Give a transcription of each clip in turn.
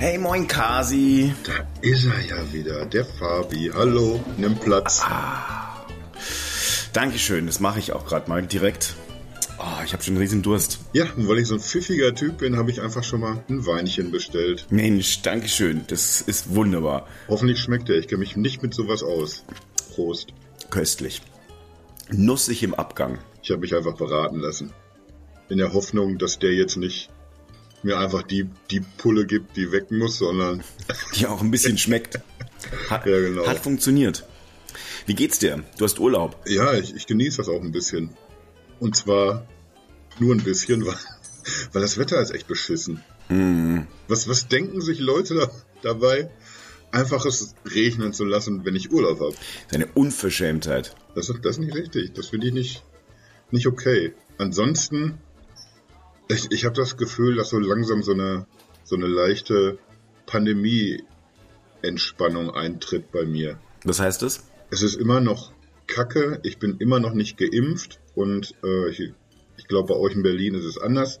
Hey, moin Kasi. Da ist er ja wieder, der Fabi. Hallo, nimm Platz. Ah. Dankeschön, das mache ich auch gerade mal direkt. Oh, ich habe schon einen riesen Durst. Ja, und weil ich so ein pfiffiger Typ bin, habe ich einfach schon mal ein Weinchen bestellt. Mensch, Dankeschön, das ist wunderbar. Hoffentlich schmeckt er, ich kenne mich nicht mit sowas aus. Prost. Köstlich. Nussig im Abgang. Ich habe mich einfach beraten lassen. In der Hoffnung, dass der jetzt nicht mir einfach die, die Pulle gibt, die weg muss, sondern... Die auch ein bisschen schmeckt. Hat, Ja, genau. hat funktioniert. Wie geht's dir? Du hast Urlaub. Ja, ich, ich genieße das auch ein bisschen. Und zwar nur ein bisschen, weil, weil das Wetter ist echt beschissen. Was, was denken sich Leute da, dabei, einfach es regnen zu lassen, wenn ich Urlaub habe? Seine Unverschämtheit. Das, ist- das ist nicht richtig. Das finde ich nicht, nicht okay. Ansonsten, ich, ich habe das Gefühl, dass so langsam so eine, so eine leichte Pandemie-Entspannung eintritt bei mir. Was heißt das? Es ist immer noch Kacke. Ich bin immer noch nicht geimpft und äh, ich, ich glaube, bei euch in Berlin ist es anders.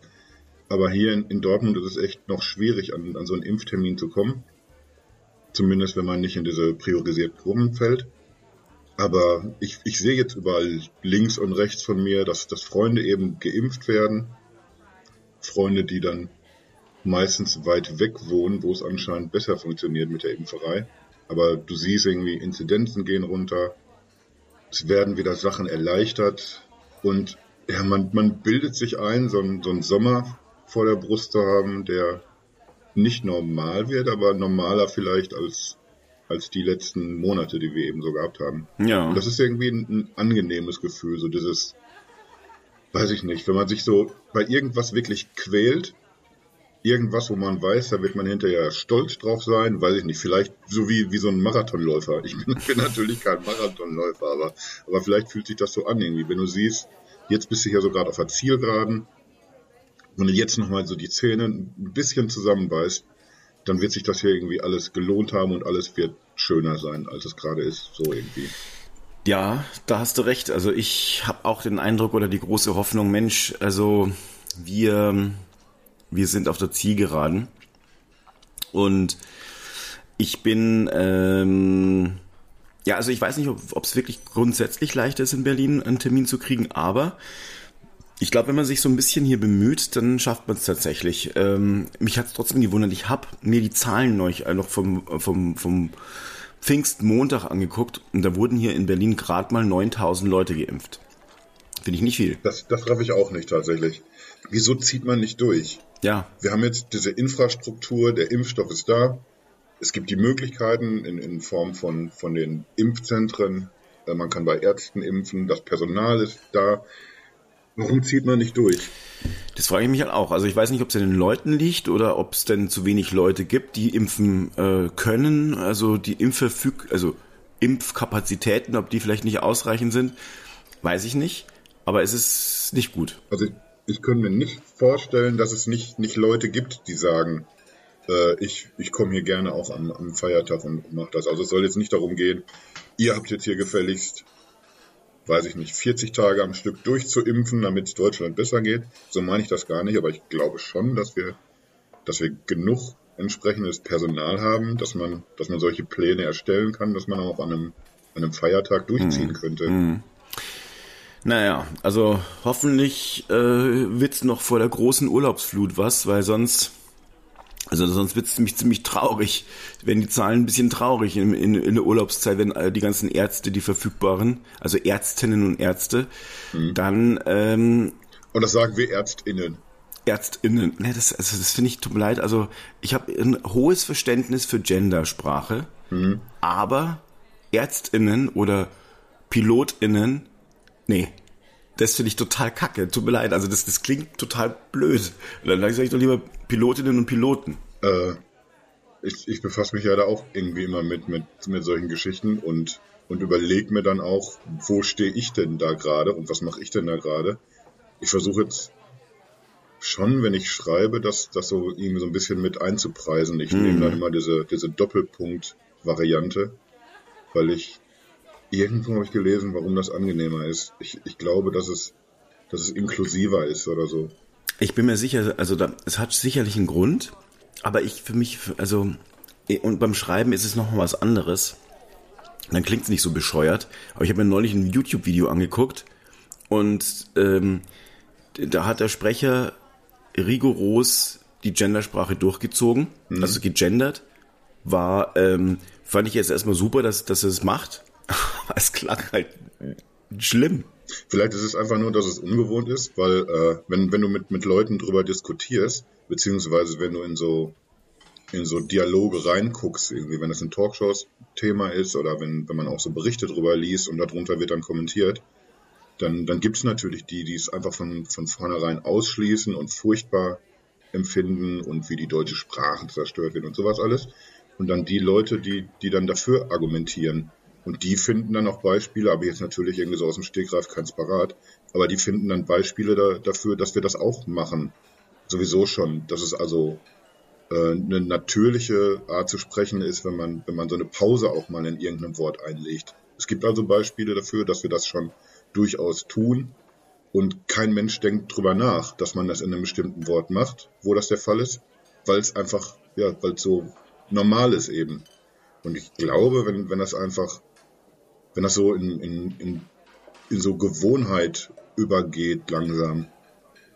Aber hier in, in Dortmund ist es echt noch schwierig, an, an so einen Impftermin zu kommen. Zumindest, wenn man nicht in diese priorisierten Gruppen fällt. Aber ich, ich sehe jetzt überall links und rechts von mir, dass, dass Freunde eben geimpft werden. Freunde, die dann meistens weit weg wohnen, wo es anscheinend besser funktioniert mit der Impferei. Aber du siehst irgendwie, Inzidenzen gehen runter, es werden wieder Sachen erleichtert und ja, man, man bildet sich ein, so einen, so einen Sommer vor der Brust zu haben, der nicht normal wird, aber normaler vielleicht als, als die letzten Monate, die wir eben so gehabt haben. Ja. Und das ist irgendwie ein, ein angenehmes Gefühl, so dieses, weiß ich nicht, wenn man sich so bei irgendwas wirklich quält, irgendwas, wo man weiß, da wird man hinterher stolz drauf sein, weiß ich nicht, vielleicht so wie, wie so ein Marathonläufer. Ich bin, bin natürlich kein Marathonläufer, aber, aber vielleicht fühlt sich das so an irgendwie, wenn du siehst, jetzt bist du ja so gerade auf der Zielgeraden, du jetzt nochmal so die Zähne ein bisschen zusammenbeißt, dann wird sich das hier irgendwie alles gelohnt haben und alles wird schöner sein, als es gerade ist, so irgendwie. Ja, da hast du recht. Also ich habe auch den Eindruck oder die große Hoffnung, Mensch, also wir, wir sind auf der Zielgeraden. Und ich bin, ähm, ja, also ich weiß nicht, ob es wirklich grundsätzlich leichter ist, in Berlin einen Termin zu kriegen, aber ich glaube, wenn man sich so ein bisschen hier bemüht, dann schafft man es tatsächlich. Ähm, mich hat es trotzdem gewundert. Ich habe mir die Zahlen neulich noch vom, vom, vom Pfingstmontag angeguckt und da wurden hier in Berlin gerade mal 9000 Leute geimpft. Finde ich nicht viel. Das, das raff ich auch nicht tatsächlich. Wieso zieht man nicht durch? Ja, Wir haben jetzt diese Infrastruktur, der Impfstoff ist da. Es gibt die Möglichkeiten in, in Form von, von den Impfzentren. Äh, Man kann bei Ärzten impfen, das Personal ist da. Warum zieht man nicht durch? das frage ich mich halt auch. Also ich weiß nicht, ob es an den Leuten liegt oder ob es denn zu wenig Leute gibt, die impfen äh, können. Also die Impfverfüg also Impfkapazitäten, ob die vielleicht nicht ausreichend sind, weiß ich nicht. Aber es ist nicht gut. Also ich, ich könnte mir nicht vorstellen, dass es nicht, nicht Leute gibt, die sagen, äh, ich, ich komme hier gerne auch am, am Feiertag und mache das. Also es soll jetzt nicht darum gehen, ihr habt jetzt hier gefälligst, weiß ich nicht, 40 Tage am Stück durchzuimpfen, damit es Deutschland besser geht. So meine ich das gar nicht, aber ich glaube schon, dass wir, dass wir genug entsprechendes Personal haben, dass man, dass man solche Pläne erstellen kann, dass man auch an einem, an einem Feiertag durchziehen könnte. Naja, also hoffentlich äh, wird's noch vor der großen Urlaubsflut was, weil sonst, also sonst wird's ziemlich, ziemlich traurig, wenn die Zahlen ein bisschen traurig in, in, in der Urlaubszeit, wenn äh, die ganzen Ärzte, die verfügbaren, also Ärztinnen und Ärzte, dann ähm, Und das sagen wir ÄrztInnen. ÄrztInnen, ne, das, also das finde ich, tut mir leid, also ich habe ein hohes Verständnis für Gendersprache, aber ÄrztInnen oder PilotInnen, nee, das finde ich total kacke, tut mir leid, also das, das klingt total blöd. Dann sage ich doch lieber Pilotinnen und Piloten. Äh, ich, ich befasse mich ja da auch irgendwie immer mit, mit, mit solchen Geschichten und, und überlege mir dann auch, wo stehe ich denn da gerade und was mache ich denn da gerade. Ich versuche jetzt schon, wenn ich schreibe, das, das so irgendwie so ein bisschen mit einzupreisen. Ich nehme dann immer diese, diese Doppelpunkt-Variante, weil ich irgendwo habe ich gelesen, warum das angenehmer ist. Ich, ich glaube, dass es, dass es inklusiver ist oder so. Ich bin mir sicher, also da, es hat sicherlich einen Grund, aber ich für mich, also, und beim Schreiben ist es noch mal was anderes. Dann klingt es nicht so bescheuert. Aber ich habe mir neulich ein YouTube-Video angeguckt und ähm, da hat der Sprecher rigoros die Gendersprache durchgezogen, mhm. also gegendert. War, ähm, fand ich jetzt erstmal super, dass, dass er es macht. Es klang halt schlimm. Vielleicht ist es einfach nur, dass es ungewohnt ist, weil äh, wenn, wenn du mit, mit Leuten drüber diskutierst, beziehungsweise wenn du in so in so Dialoge reinguckst, irgendwie, wenn das ein Talkshows-Thema ist oder wenn, wenn man auch so Berichte drüber liest und darunter wird dann kommentiert, dann, dann gibt es natürlich die, die es einfach von, von vornherein ausschließen und furchtbar empfinden und wie die deutsche Sprache zerstört wird und sowas alles. Und dann die Leute, die, die dann dafür argumentieren. Und die finden dann auch Beispiele, aber jetzt natürlich irgendwie so aus dem Stegreif keins parat, aber die finden dann Beispiele da, dafür, dass wir das auch machen. Sowieso schon. Dass es also äh, eine natürliche Art zu sprechen ist, wenn man, wenn man so eine Pause auch mal in irgendeinem Wort einlegt. Es gibt also Beispiele dafür, dass wir das schon durchaus tun und kein Mensch denkt drüber nach, dass man das in einem bestimmten Wort macht, wo das der Fall ist, weil es einfach, ja, weil es so normal ist eben. Und ich glaube, wenn, wenn das einfach wenn das so in, in, in, in so Gewohnheit übergeht langsam,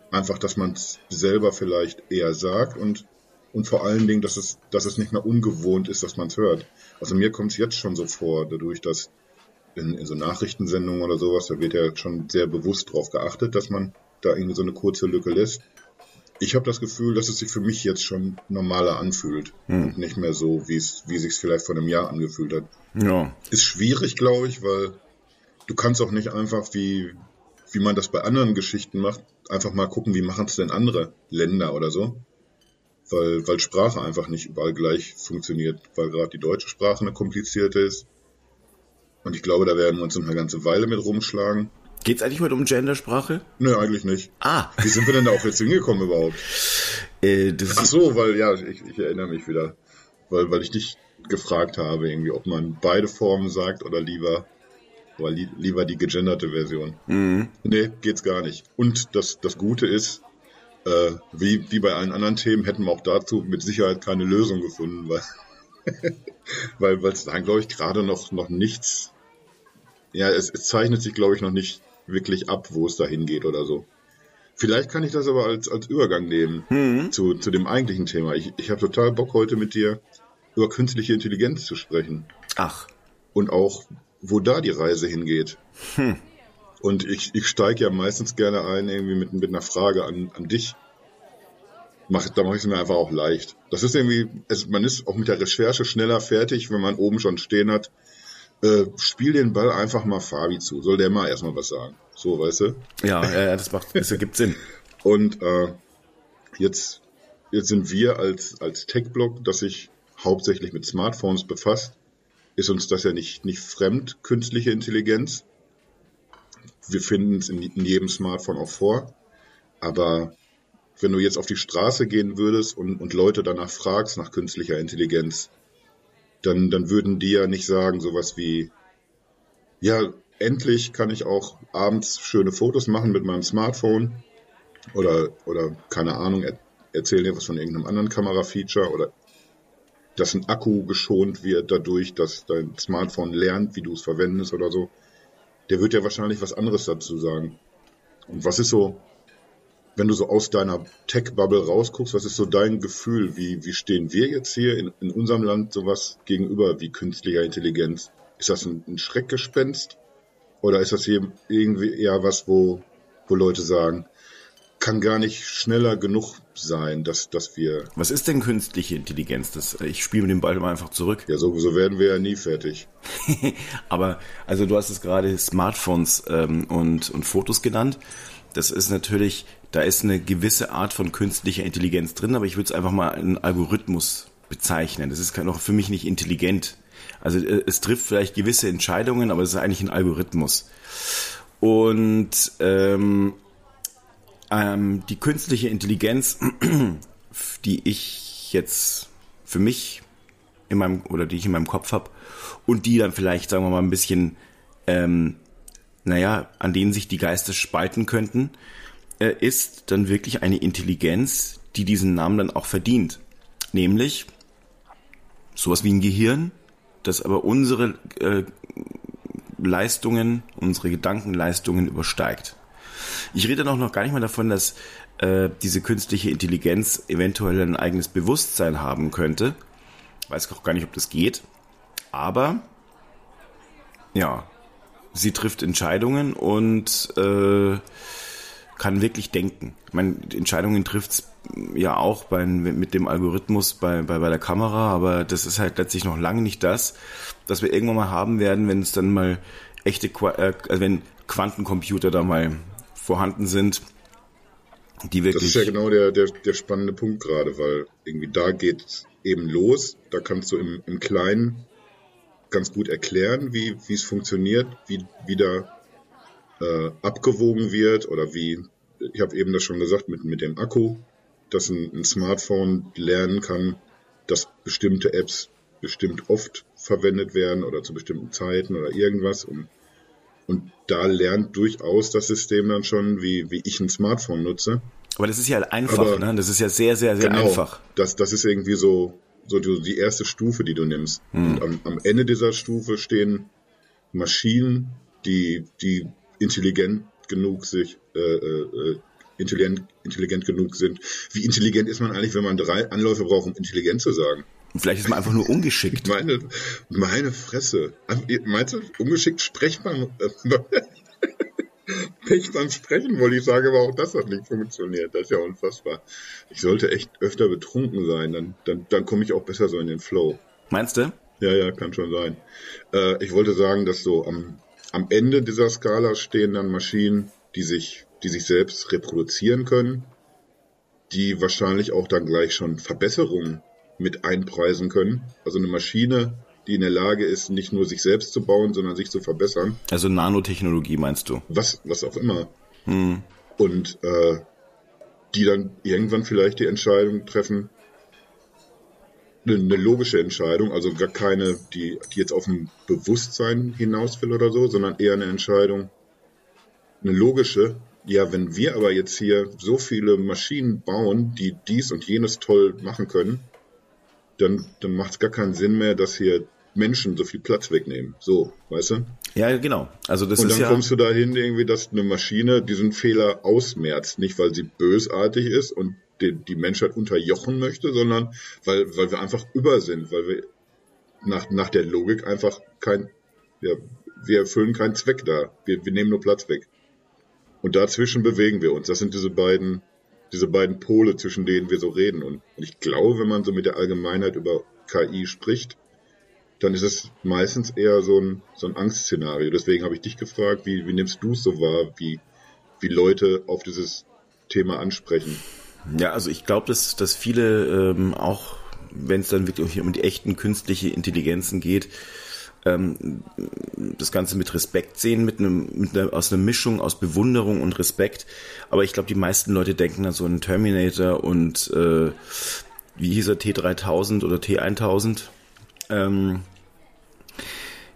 einfach, dass man es selber vielleicht eher sagt und, und vor allen Dingen, dass es, dass es nicht mehr ungewohnt ist, dass man es hört. Also mir kommt es jetzt schon so vor, dadurch, dass in, in so Nachrichtensendungen oder sowas, da wird ja schon sehr bewusst darauf geachtet, dass man da irgendwie so eine kurze Lücke lässt. Ich habe das Gefühl, dass es sich für mich jetzt schon normaler anfühlt hm. und nicht mehr so, wie es wie sich vielleicht vor einem Jahr angefühlt hat. Ja. Ist schwierig, glaube ich, weil du kannst auch nicht einfach wie wie man das bei anderen Geschichten macht, einfach mal gucken, wie machen es denn andere Länder oder so. Weil, weil Sprache einfach nicht überall gleich funktioniert, weil gerade die deutsche Sprache eine komplizierte ist. Und ich glaube, da werden wir uns noch eine ganze Weile mit rumschlagen. Geht es eigentlich mal um Gendersprache? Nö, eigentlich nicht. Ah. Wie sind wir denn da auch jetzt hingekommen überhaupt? Äh, Ach so, weil, ja, ich, ich erinnere mich wieder. Weil, weil ich dich gefragt habe, irgendwie, ob man beide Formen sagt oder lieber, oder li lieber die gegenderte Version. Mhm. Nee, geht's gar nicht. Und das, das Gute ist, äh, wie, wie bei allen anderen Themen hätten wir auch dazu mit Sicherheit keine Lösung gefunden, weil, weil, weil es da, glaube ich, gerade noch, noch nichts, ja, es, es zeichnet sich, glaube ich, noch nicht wirklich ab, wo es dahin geht oder so. Vielleicht kann ich das aber als, als Übergang nehmen mhm. zu, zu dem eigentlichen Thema. Ich, ich habe total Bock heute mit dir über künstliche Intelligenz zu sprechen. Ach. Und auch, wo da die Reise hingeht. Hm. Und ich, ich steige ja meistens gerne ein, irgendwie mit, mit einer Frage an, an dich. Mach, da mache ich es mir einfach auch leicht. Das ist irgendwie, es, man ist auch mit der Recherche schneller fertig, wenn man oben schon stehen hat, äh, spiel den Ball einfach mal Fabi zu. Soll der mal erstmal was sagen? So, weißt du? Ja, ja das macht, das ergibt Sinn. Und äh, jetzt, jetzt sind wir als, als Tech-Blog, das sich hauptsächlich mit Smartphones befasst, ist uns das ja nicht, nicht fremd, künstliche Intelligenz. Wir finden es in, in jedem Smartphone auch vor. Aber wenn du jetzt auf die Straße gehen würdest und, und Leute danach fragst nach künstlicher Intelligenz, dann, dann würden die ja nicht sagen sowas wie, ja, endlich kann ich auch abends schöne Fotos machen mit meinem Smartphone oder, oder keine Ahnung, er, erzählen dir was von irgendeinem anderen Kamerafeature oder dass ein Akku geschont wird dadurch, dass dein Smartphone lernt, wie du es verwendest oder so. Der wird ja wahrscheinlich was anderes dazu sagen. Und was ist so, wenn du so aus deiner Tech-Bubble rausguckst, was ist so dein Gefühl? Wie, wie stehen wir jetzt hier in, in unserem Land sowas gegenüber wie künstlicher Intelligenz? Ist das ein, ein Schreckgespenst? Oder ist das hier irgendwie eher was, wo, wo Leute sagen, kann gar nicht schneller genug sein, dass, dass wir. Was ist denn künstliche Intelligenz? Das, ich spiele mit dem Ball mal einfach zurück. Ja, so, so werden wir ja nie fertig. Aber, also du hast es gerade Smartphones ähm, und, und Fotos genannt. Das ist natürlich da ist eine gewisse Art von künstlicher Intelligenz drin, aber ich würde es einfach mal einen Algorithmus bezeichnen. Das ist noch für mich nicht intelligent. Also äh, es trifft vielleicht gewisse Entscheidungen, aber es ist eigentlich ein Algorithmus. Und ähm, ähm, die künstliche Intelligenz, die ich jetzt für mich in meinem oder die ich in meinem Kopf habe und die dann vielleicht, sagen wir mal, ein bisschen, ähm, naja, an denen sich die Geister spalten könnten, äh, ist dann wirklich eine Intelligenz, die diesen Namen dann auch verdient. Nämlich sowas wie ein Gehirn, das aber unsere äh, Leistungen, unsere Gedankenleistungen übersteigt. Ich rede noch, noch gar nicht mal davon, dass äh, diese künstliche Intelligenz eventuell ein eigenes Bewusstsein haben könnte. Weiß auch gar nicht, ob das geht. Aber ja, sie trifft Entscheidungen und äh, kann wirklich denken. Ich meine, Entscheidungen trifft's ja auch bei, mit dem Algorithmus bei, bei, bei der Kamera, aber das ist halt letztlich noch lange nicht das, was wir irgendwann mal haben werden, wenn es dann mal echte, äh, also wenn Quantencomputer da mal vorhanden sind, die wirklich. Das ist ja genau der, der, der spannende Punkt gerade, weil irgendwie da geht's eben los. Da kannst du im, im Kleinen ganz gut erklären, wie es funktioniert, wie, wie da äh, abgewogen wird oder wie, ich habe eben das schon gesagt, mit, mit dem Akku, dass ein, ein Smartphone lernen kann, dass bestimmte Apps bestimmt oft verwendet werden oder zu bestimmten Zeiten oder irgendwas. Und, und da lernt durchaus das System dann schon, wie, wie ich ein Smartphone nutze. Aber das ist ja einfach, Aber ne? Das ist ja sehr, sehr, sehr genau, einfach. Das, das ist irgendwie so, so die erste Stufe, die du nimmst. Hm. Und am, am Ende dieser Stufe stehen Maschinen, die, die intelligent genug sich, äh, äh, intelligent, intelligent genug sind. Wie intelligent ist man eigentlich, wenn man drei Anläufe braucht, um intelligent zu sagen? Vielleicht ist man einfach nur ungeschickt. Meine, meine Fresse. Meinst du, ungeschickt sprecht man, äh, Pech beim Sprechen, wollte ich sagen, aber auch das hat nicht funktioniert. Das ist ja unfassbar. Ich sollte echt öfter betrunken sein, dann, dann, dann komme ich auch besser so in den Flow. Meinst du? Ja, ja, kann schon sein. Äh, ich wollte sagen, dass so am, am Ende dieser Skala stehen dann Maschinen, die sich, die sich selbst reproduzieren können, die wahrscheinlich auch dann gleich schon Verbesserungen mit einpreisen können. Also eine Maschine, die in der Lage ist, nicht nur sich selbst zu bauen, sondern sich zu verbessern. Also Nanotechnologie meinst du? Was, was auch immer. Hm. Und äh, die dann irgendwann vielleicht die Entscheidung treffen, eine, eine logische Entscheidung, also gar keine, die, die jetzt auf ein Bewusstsein hinaus will oder so, sondern eher eine Entscheidung, eine logische, ja, wenn wir aber jetzt hier so viele Maschinen bauen, die dies und jenes toll machen können, dann, dann macht es gar keinen Sinn mehr, dass hier Menschen so viel Platz wegnehmen. So, weißt du? Ja, genau. Also das und ist dann kommst du dahin, irgendwie, dass eine Maschine diesen Fehler ausmerzt. Nicht, weil sie bösartig ist und die, die Menschheit unterjochen möchte, sondern weil, weil wir einfach über sind, weil wir nach, nach der Logik einfach kein, ja, wir erfüllen keinen Zweck da. Wir, wir nehmen nur Platz weg. Und dazwischen bewegen wir uns. Das sind diese beiden diese beiden Pole, zwischen denen wir so reden. Und ich glaube, wenn man so mit der Allgemeinheit über KI spricht, dann ist es meistens eher so ein, so ein Angstszenario. Deswegen habe ich dich gefragt, wie, wie nimmst du es so wahr, wie, wie Leute auf dieses Thema ansprechen? Ja, also ich glaube, dass, dass viele ähm, auch, wenn es dann wirklich um die echten künstliche Intelligenzen geht, ähm, das Ganze mit Respekt sehen, mit einem, mit einer, aus einer Mischung aus Bewunderung und Respekt. Aber ich glaube, die meisten Leute denken an so einen Terminator und äh, wie hieß er, T3000 oder T1000. Ähm,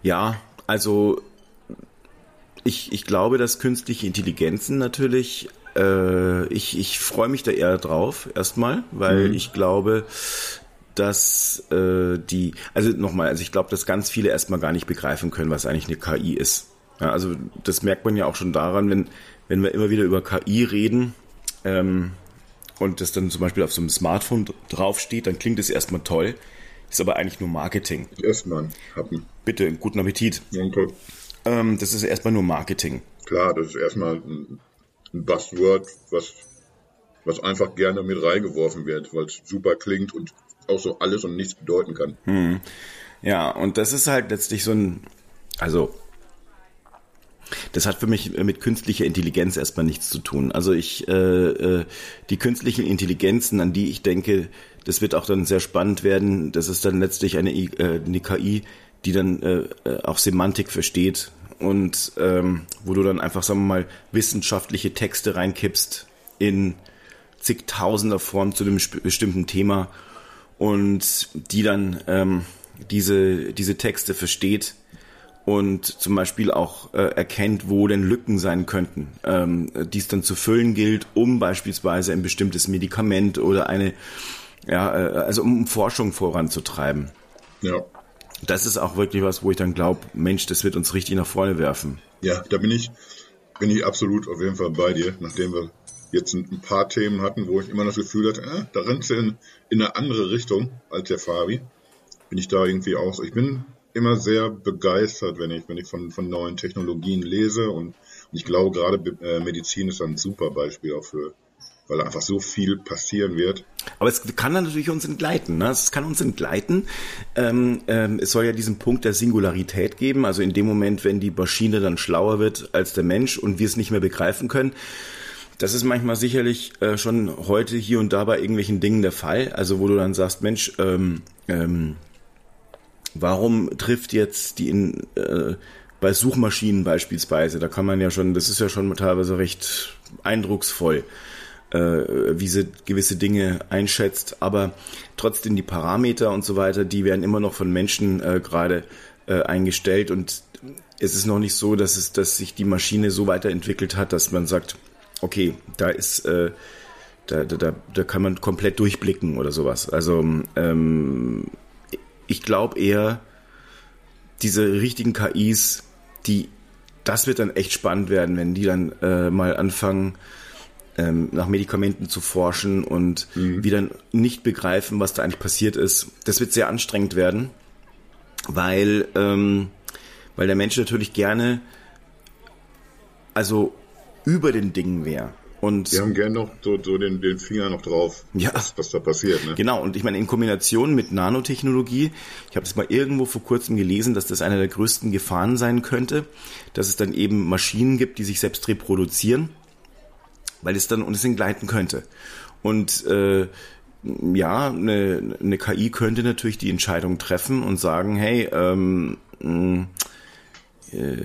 ja, also ich, ich glaube, dass künstliche Intelligenzen natürlich, äh, ich, ich freue mich da eher drauf, erstmal, weil mhm. ich glaube, dass äh, die, also nochmal, also ich glaube, dass ganz viele erstmal gar nicht begreifen können, was eigentlich eine KI ist. Ja, also das merkt man ja auch schon daran, wenn, wenn wir immer wieder über KI reden ähm, und das dann zum Beispiel auf so einem Smartphone draufsteht, dann klingt das erstmal toll, ist aber eigentlich nur Marketing. Erstmal hatten. Bitte, guten Appetit. Danke. Ähm, das ist erstmal nur Marketing. Klar, das ist erstmal ein, ein Buzzword, was, was einfach gerne mit reingeworfen wird, weil es super klingt und auch so alles und nichts bedeuten kann. Hm. Ja, und das ist halt letztlich so ein, also das hat für mich mit künstlicher Intelligenz erstmal nichts zu tun. Also ich, äh, äh, die künstlichen Intelligenzen, an die ich denke, das wird auch dann sehr spannend werden. Das ist dann letztlich eine, äh, eine KI, die dann äh, äh, auch Semantik versteht und ähm, wo du dann einfach, sagen wir mal, wissenschaftliche Texte reinkippst in zigtausender Form zu einem bestimmten Thema und die dann ähm, diese, diese Texte versteht und zum Beispiel auch äh, erkennt, wo denn Lücken sein könnten, ähm, die es dann zu füllen gilt, um beispielsweise ein bestimmtes Medikament oder eine Ja, äh, also um Forschung voranzutreiben. Ja. Das ist auch wirklich was, wo ich dann glaube, Mensch, das wird uns richtig nach vorne werfen. Ja, da bin ich, bin ich absolut auf jeden Fall bei dir, nachdem wir jetzt ein paar Themen hatten, wo ich immer das Gefühl hatte, äh, da rennt sie in, in eine andere Richtung als der Fabi. Bin ich da irgendwie auch, ich bin immer sehr begeistert, wenn ich, wenn ich von, von neuen Technologien lese und, und ich glaube gerade äh, Medizin ist ein super Beispiel auch für, weil einfach so viel passieren wird. Aber es kann dann natürlich uns entgleiten. Ne? Es kann uns entgleiten. Ähm, ähm, es soll ja diesen Punkt der Singularität geben. Also in dem Moment, wenn die Maschine dann schlauer wird als der Mensch und wir es nicht mehr begreifen können. Das ist manchmal sicherlich äh, schon heute hier und da bei irgendwelchen Dingen der Fall. Also wo du dann sagst, Mensch, ähm, ähm, warum trifft jetzt die in, äh, bei Suchmaschinen beispielsweise, da kann man ja schon, das ist ja schon teilweise recht eindrucksvoll wie sie gewisse Dinge einschätzt, aber trotzdem die Parameter und so weiter, die werden immer noch von Menschen äh, gerade äh, eingestellt und es ist noch nicht so, dass es, dass sich die Maschine so weiterentwickelt hat, dass man sagt, okay, da ist, äh, da, da, da kann man komplett durchblicken oder sowas. Also ähm, ich glaube eher, diese richtigen KIs, die, das wird dann echt spannend werden, wenn die dann äh, mal anfangen, ähm, nach Medikamenten zu forschen und mhm. wieder nicht begreifen, was da eigentlich passiert ist. Das wird sehr anstrengend werden, weil, ähm, weil der Mensch natürlich gerne also über den Dingen wäre. Und wir haben gerne noch so, so den, den Finger noch drauf, ja. was, was da passiert. Ne? Genau, und ich meine, in Kombination mit Nanotechnologie, ich habe das mal irgendwo vor kurzem gelesen, dass das eine der größten Gefahren sein könnte, dass es dann eben Maschinen gibt, die sich selbst reproduzieren weil es dann uns entgleiten könnte. Und äh, ja, eine, eine KI könnte natürlich die Entscheidung treffen und sagen, hey, ähm, äh,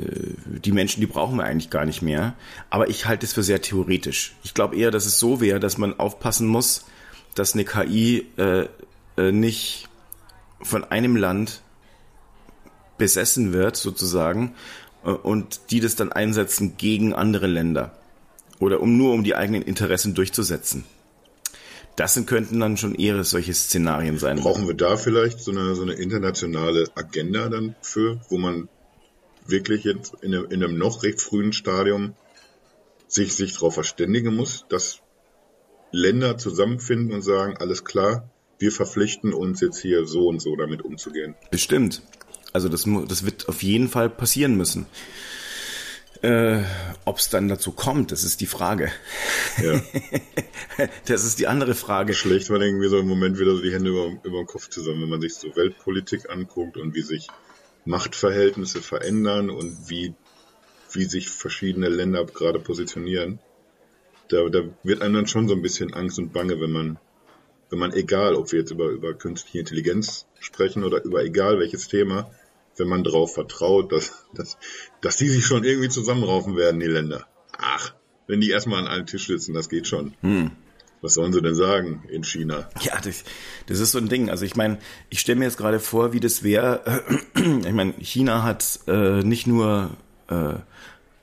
die Menschen, die brauchen wir eigentlich gar nicht mehr. Aber ich halte es für sehr theoretisch. Ich glaube eher, dass es so wäre, dass man aufpassen muss, dass eine KI äh, äh, nicht von einem Land besessen wird, sozusagen, äh, und die das dann einsetzen gegen andere Länder oder um nur um die eigenen Interessen durchzusetzen. Das könnten dann schon eher solche Szenarien sein. Brauchen wir da vielleicht so eine, so eine internationale Agenda dann für, wo man wirklich jetzt in einem, in einem noch recht frühen Stadium sich, sich darauf verständigen muss, dass Länder zusammenfinden und sagen, alles klar, wir verpflichten uns jetzt hier so und so damit umzugehen. Bestimmt. Also das, das wird auf jeden Fall passieren müssen. Äh, Ob es dann dazu kommt, das ist die Frage. Ja. das ist die andere Frage. Schlecht man irgendwie so im Moment wieder so die Hände über, über den Kopf zusammen, wenn man sich so Weltpolitik anguckt und wie sich Machtverhältnisse verändern und wie, wie sich verschiedene Länder gerade positionieren. Da, da wird einem dann schon so ein bisschen Angst und Bange, wenn man, wenn man egal, ob wir jetzt über, über künstliche Intelligenz sprechen oder über egal welches Thema, wenn man darauf vertraut, dass, dass, dass die sich schon irgendwie zusammenraufen werden, die Länder. Ach, wenn die erstmal an einem Tisch sitzen, das geht schon. Hm. Was sollen sie denn sagen in China? Ja, das, das ist so ein Ding. Also ich meine, ich stelle mir jetzt gerade vor, wie das wäre. ich meine, China hat äh, nicht nur, äh,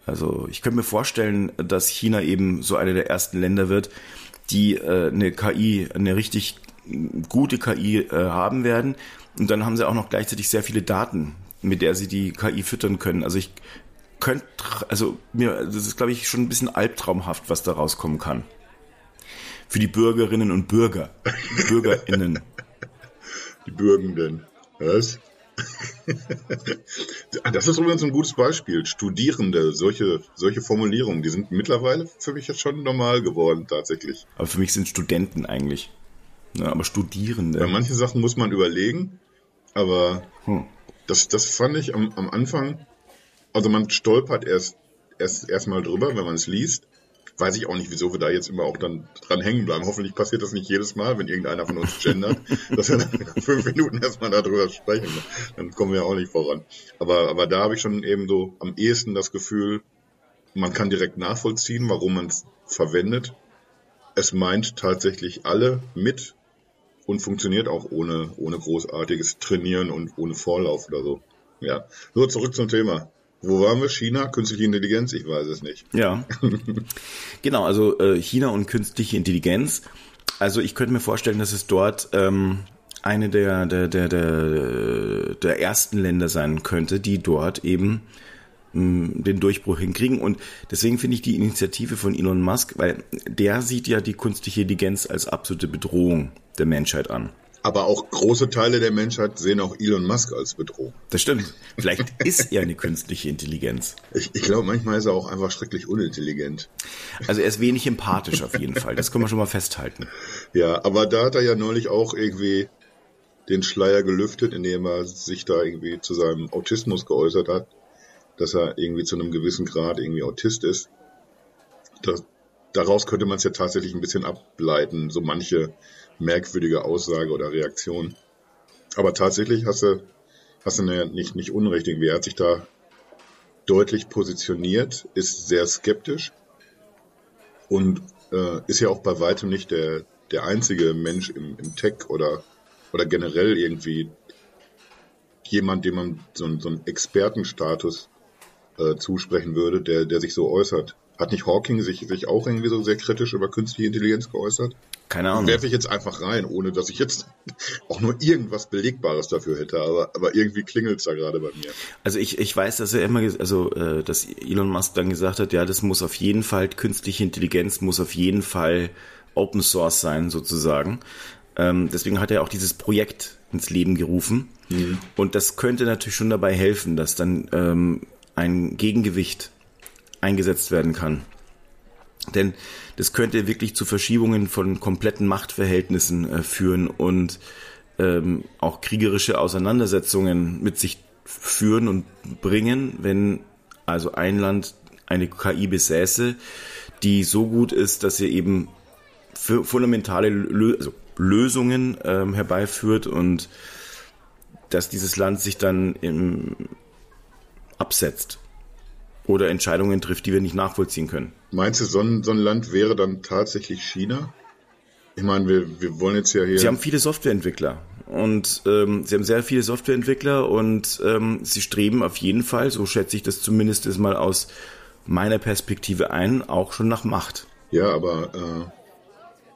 also ich könnte mir vorstellen, dass China eben so eine der ersten Länder wird, die äh, eine KI, eine richtig gute KI äh, haben werden. Und dann haben sie auch noch gleichzeitig sehr viele Daten, mit der sie die KI füttern können. Also ich könnte, also mir, das ist glaube ich schon ein bisschen albtraumhaft, was da rauskommen kann. Für die Bürgerinnen und Bürger. BürgerInnen. Die Bürgenden. Was? das ist übrigens ein gutes Beispiel. Studierende, solche, solche Formulierungen, die sind mittlerweile für mich jetzt schon normal geworden, tatsächlich. Aber für mich sind Studenten eigentlich. Ja, aber Studierende. Bei manchen Sachen muss man überlegen, aber hm. Das, das fand ich am, am Anfang, also man stolpert erst erst erstmal drüber, wenn man es liest. Weiß ich auch nicht, wieso wir da jetzt immer auch dann dran hängen bleiben. Hoffentlich passiert das nicht jedes Mal, wenn irgendeiner von uns gendert, dass wir dann fünf Minuten erstmal darüber sprechen. Dann kommen wir auch nicht voran. Aber, aber da habe ich schon eben so am ehesten das Gefühl, man kann direkt nachvollziehen, warum man es verwendet. Es meint tatsächlich alle mit und funktioniert auch ohne, ohne großartiges Trainieren und ohne Vorlauf oder so. Ja. So, zurück zum Thema. Wo waren wir? China? Künstliche Intelligenz? Ich weiß es nicht. Ja. genau, also äh, China und künstliche Intelligenz. Also ich könnte mir vorstellen, dass es dort ähm, eine der, der, der, der, der ersten Länder sein könnte, die dort eben den Durchbruch hinkriegen. Und deswegen finde ich die Initiative von Elon Musk, weil der sieht ja die künstliche Intelligenz als absolute Bedrohung der Menschheit an. Aber auch große Teile der Menschheit sehen auch Elon Musk als Bedrohung. Das stimmt. Vielleicht ist er eine künstliche Intelligenz. Ich, ich glaube, manchmal ist er auch einfach schrecklich unintelligent. Also er ist wenig empathisch auf jeden Fall. Das können wir schon mal festhalten. Ja, aber da hat er ja neulich auch irgendwie den Schleier gelüftet, indem er sich da irgendwie zu seinem Autismus geäußert hat, dass er irgendwie zu einem gewissen Grad irgendwie Autist ist. Das, daraus könnte man es ja tatsächlich ein bisschen ableiten, so manche merkwürdige Aussage oder Reaktion. Aber tatsächlich hast du, hast du nicht, nicht unrecht. Irgendwie. Er hat sich da deutlich positioniert, ist sehr skeptisch und äh, ist ja auch bei weitem nicht der, der einzige Mensch im, im Tech oder, oder generell irgendwie jemand, dem man so, so einen Expertenstatus äh, zusprechen würde, der, der sich so äußert. Hat nicht Hawking sich, sich auch irgendwie so sehr kritisch über künstliche Intelligenz geäußert? Keine Ahnung. Werfe ich jetzt einfach rein, ohne dass ich jetzt auch nur irgendwas Belegbares dafür hätte, aber, aber irgendwie klingelt's da gerade bei mir. Also ich, ich weiß, dass er immer, also äh, dass Elon Musk dann gesagt hat, ja, das muss auf jeden Fall, künstliche Intelligenz muss auf jeden Fall Open Source sein, sozusagen. Ähm, deswegen hat er auch dieses Projekt ins Leben gerufen. Mhm. Und das könnte natürlich schon dabei helfen, dass dann ähm, ein Gegengewicht eingesetzt werden kann. Denn das könnte wirklich zu Verschiebungen von kompletten Machtverhältnissen äh, führen und ähm, auch kriegerische Auseinandersetzungen mit sich führen und bringen, wenn also ein Land eine KI besäße, die so gut ist, dass sie eben fundamentale Lö also Lösungen ähm, herbeiführt und dass dieses Land sich dann im, absetzt oder Entscheidungen trifft, die wir nicht nachvollziehen können. Meinst du, so ein, so ein Land wäre dann tatsächlich China? Ich meine, wir, wir wollen jetzt ja hier. Sie haben viele Softwareentwickler und ähm, sie haben sehr viele Softwareentwickler und ähm, sie streben auf jeden Fall, so schätze ich das zumindest mal aus meiner Perspektive ein, auch schon nach Macht. Ja, aber äh,